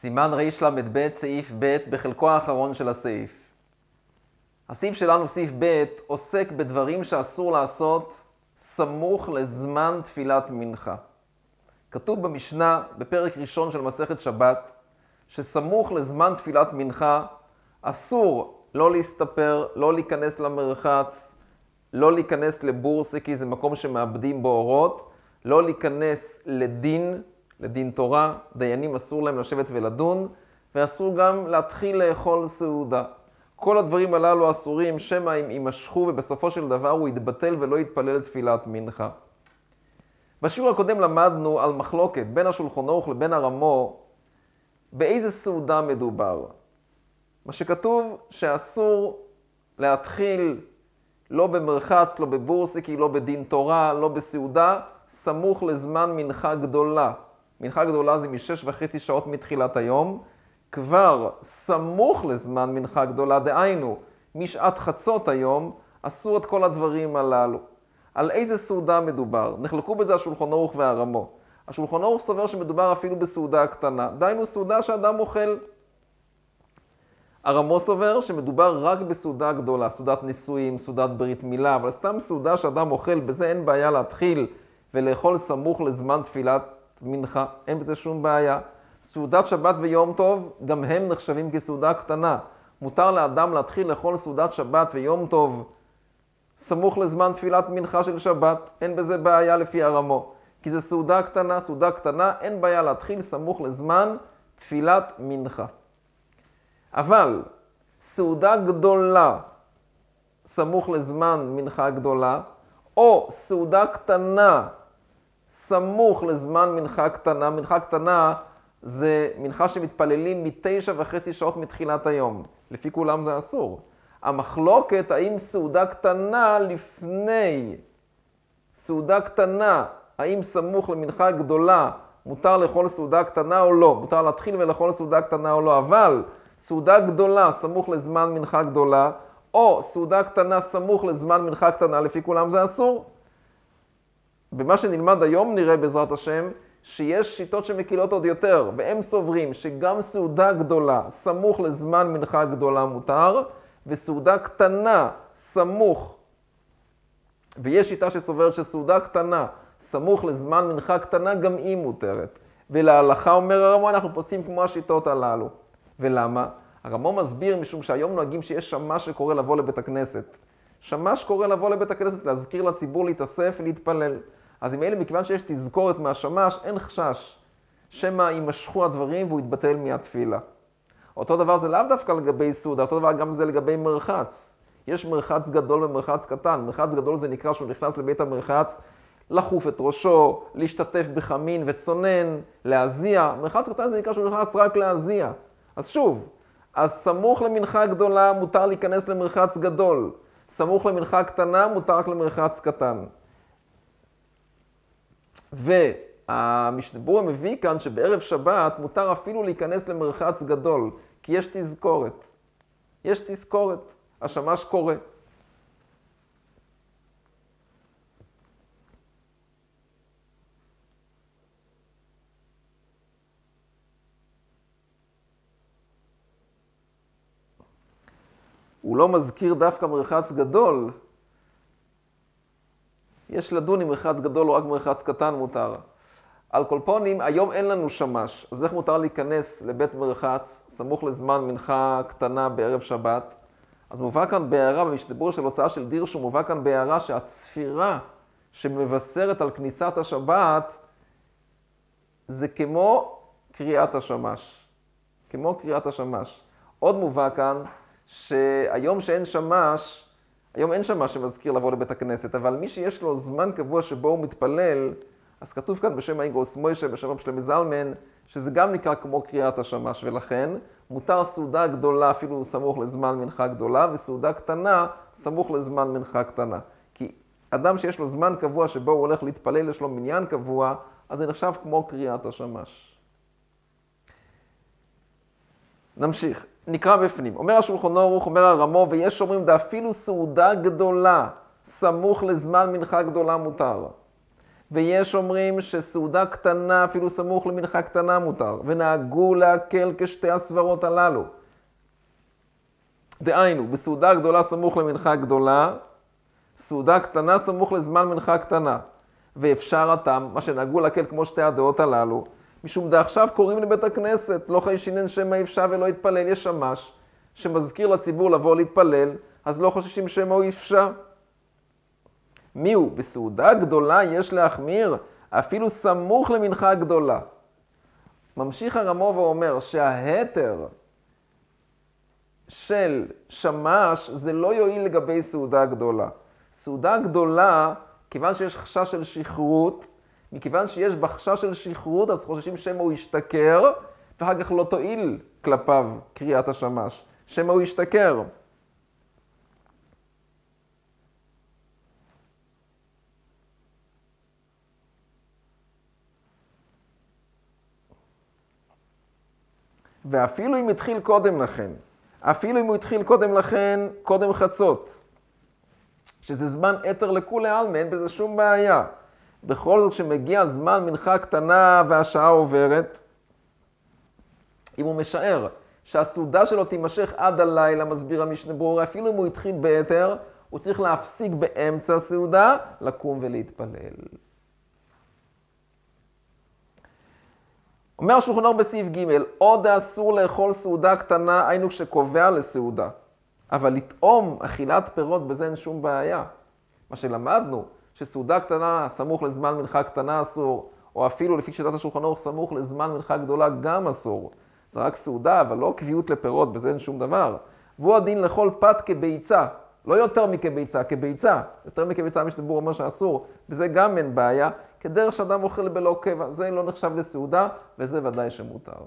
סימן רל"ב, סעיף ב', בחלקו האחרון של הסעיף. הסעיף שלנו, סעיף ב', עוסק בדברים שאסור לעשות סמוך לזמן תפילת מנחה. כתוב במשנה, בפרק ראשון של מסכת שבת, שסמוך לזמן תפילת מנחה אסור לא להסתפר, לא להיכנס למרחץ, לא להיכנס לבורסה כי זה מקום שמאבדים בו אורות, לא להיכנס לדין, לדין תורה, דיינים אסור להם לשבת ולדון, ואסור גם להתחיל לאכול סעודה. כל הדברים הללו אסורים, שמא הם יימשכו ובסופו של דבר הוא יתבטל ולא יתפלל תפילת מנחה. בשיעור הקודם למדנו על מחלוקת בין השולחון ערוך לבין הרמו, באיזה סעודה מדובר. מה שכתוב שאסור להתחיל לא במרחץ, לא בבורסיקי, לא בדין תורה, לא בסעודה, סמוך לזמן מנחה גדולה. מנחה גדולה זה משש וחצי שעות מתחילת היום. כבר סמוך לזמן מנחה גדולה, דהיינו, משעת חצות היום, אסור את כל הדברים הללו. על איזה סעודה מדובר? נחלקו בזה השולחון ערוך והרמו. השולחון ערוך סובר שמדובר אפילו בסעודה קטנה, דהיינו סעודה שאדם אוכל. הרמו סובר שמדובר רק בסעודה גדולה, סעודת נישואים, סעודת ברית מילה, אבל סתם סעודה שאדם אוכל, בזה אין בעיה להתחיל ולאכול סמוך לזמן תפילת מנחה, אין בזה שום בעיה. סעודת שבת ויום טוב, גם הם נחשבים כסעודה קטנה. מותר לאדם להתחיל לאכול סעודת שבת ויום טוב סמוך לזמן תפילת מנחה של שבת, אין בזה בעיה לפי הרמו. כי זו סעודה קטנה, סעודה קטנה, אין בעיה להתחיל סמוך לזמן תפילת מנחה. אבל סעודה גדולה סמוך לזמן מנחה גדולה, או סעודה קטנה סמוך לזמן מנחה קטנה, מנחה קטנה זה מנחה שמתפללים מתשע וחצי שעות מתחילת היום. לפי כולם זה אסור. המחלוקת האם סעודה קטנה לפני, סעודה קטנה, האם סמוך למנחה גדולה מותר לאכול סעודה קטנה או לא, מותר להתחיל ולאכול סעודה קטנה או לא, אבל סעודה גדולה סמוך לזמן מנחה גדולה, או סעודה קטנה סמוך לזמן מנחה קטנה, לפי כולם זה אסור. במה שנלמד היום נראה בעזרת השם, שיש שיטות שמקילות עוד יותר, והם סוברים שגם סעודה גדולה סמוך לזמן מנחה גדולה מותר, וסעודה קטנה סמוך, ויש שיטה שסוברת שסעודה קטנה סמוך לזמן מנחה קטנה גם היא מותרת. ולהלכה אומר הרמו, אנחנו פוסעים כמו השיטות הללו. ולמה? הרמו מסביר משום שהיום נוהגים שיש שמש שקורא לבוא לבית הכנסת. שמש קורא לבוא לבית הכנסת, להזכיר לציבור להתאסף ולהתפלל. אז אם אלה, מכיוון שיש תזכורת מהשמש, אין חשש שמא יימשכו הדברים והוא יתבטל מהתפילה. אותו דבר זה לאו דווקא לגבי סעודה, אותו דבר גם זה לגבי מרחץ. יש מרחץ גדול ומרחץ קטן. מרחץ גדול זה נקרא שהוא נכנס לבית המרחץ, לחוף את ראשו, להשתתף בחמין וצונן, להזיע. מרחץ קטן זה נקרא שהוא נכנס רק להזיע. אז שוב, אז סמוך למנחה גדולה מותר להיכנס למרחץ גדול. סמוך למנחה קטנה מותר רק למרחץ קטן. והמשתבור מביא כאן שבערב שבת מותר אפילו להיכנס למרחץ גדול, כי יש תזכורת. יש תזכורת, השמש קורא. הוא לא מזכיר דווקא מרחץ גדול, יש לדון אם מרחץ גדול או רק מרחץ קטן מותר. על קולפונים, היום אין לנו שמש, אז איך מותר להיכנס לבית מרחץ סמוך לזמן מנחה קטנה בערב שבת? אז מובא כאן בהערה, במשתברור של הוצאה של דירשו, מובא כאן בהערה שהצפירה שמבשרת על כניסת השבת זה כמו קריאת השמש. כמו קריאת השמש. עוד מובא כאן שהיום שאין שמש, היום אין שמש שמזכיר לבוא לבית הכנסת, אבל מי שיש לו זמן קבוע שבו הוא מתפלל, אז כתוב כאן בשם האיגרוס מוישה, בשם רב שלמה זלמן, שזה גם נקרא כמו קריאת השמש, ולכן מותר סעודה גדולה אפילו סמוך לזמן מנחה גדולה, וסעודה קטנה סמוך לזמן מנחה קטנה. כי אדם שיש לו זמן קבוע שבו הוא הולך להתפלל, יש לו מניין קבוע, אז זה נחשב כמו קריאת השמש. נמשיך. נקרא בפנים. אומר השולחון ערוך, אומר הרמו, ויש אומרים, ואפילו סעודה גדולה, סמוך לזמן מנחה גדולה מותר. ויש אומרים שסעודה קטנה, אפילו סמוך למנחה קטנה מותר, ונהגו להקל כשתי הסברות הללו. דהיינו, בסעודה גדולה סמוך למנחה גדולה, סעודה קטנה סמוך לזמן מנחה קטנה. ואפשר התם, מה שנהגו להקל כמו שתי הדעות הללו, משום דעכשיו קוראים לבית הכנסת, לא חיישינן שמא יפשע ולא יתפלל, יש שמש שמזכיר לציבור לבוא להתפלל, אז לא חוששים שמא הוא יפשע. מי הוא? בסעודה גדולה יש להחמיר, אפילו סמוך למנחה גדולה. ממשיך הרמו ואומר שההתר של שמש זה לא יועיל לגבי סעודה גדולה. סעודה גדולה, כיוון שיש חשש של שכרות, מכיוון שיש בחשש של שכרות, אז חוששים שמא הוא ישתכר, ואחר כך לא תועיל כלפיו קריאת השמש. שמא הוא ישתכר. ואפילו אם התחיל קודם לכן, אפילו אם הוא התחיל קודם לכן, קודם חצות, שזה זמן אתר לכולי עלמא, אין בזה שום בעיה. בכל זאת, כשמגיע זמן מנחה קטנה והשעה עוברת, אם הוא משער שהסעודה שלו תימשך עד הלילה, מסביר המשנה ברורה, אפילו אם הוא התחיל ביתר, הוא צריך להפסיק באמצע הסעודה, לקום ולהתפלל. אומר השולחן אור בסעיף ג', עוד אסור לאכול סעודה קטנה, היינו כשקובע לסעודה. אבל לטעום אכילת פירות, בזה אין שום בעיה. מה שלמדנו, שסעודה קטנה סמוך לזמן מנחה קטנה אסור, או אפילו לפי שיטת השולחן אור סמוך לזמן מנחה גדולה גם אסור. זה רק סעודה, אבל לא קביעות לפירות, בזה אין שום דבר. והוא הדין לכל פת כביצה, לא יותר מכביצה, כביצה. יותר מכביצה, משתבור אומר שאסור, בזה גם אין בעיה, כדרך שאדם אוכל בלא קבע, זה לא נחשב לסעודה, וזה ודאי שמותר.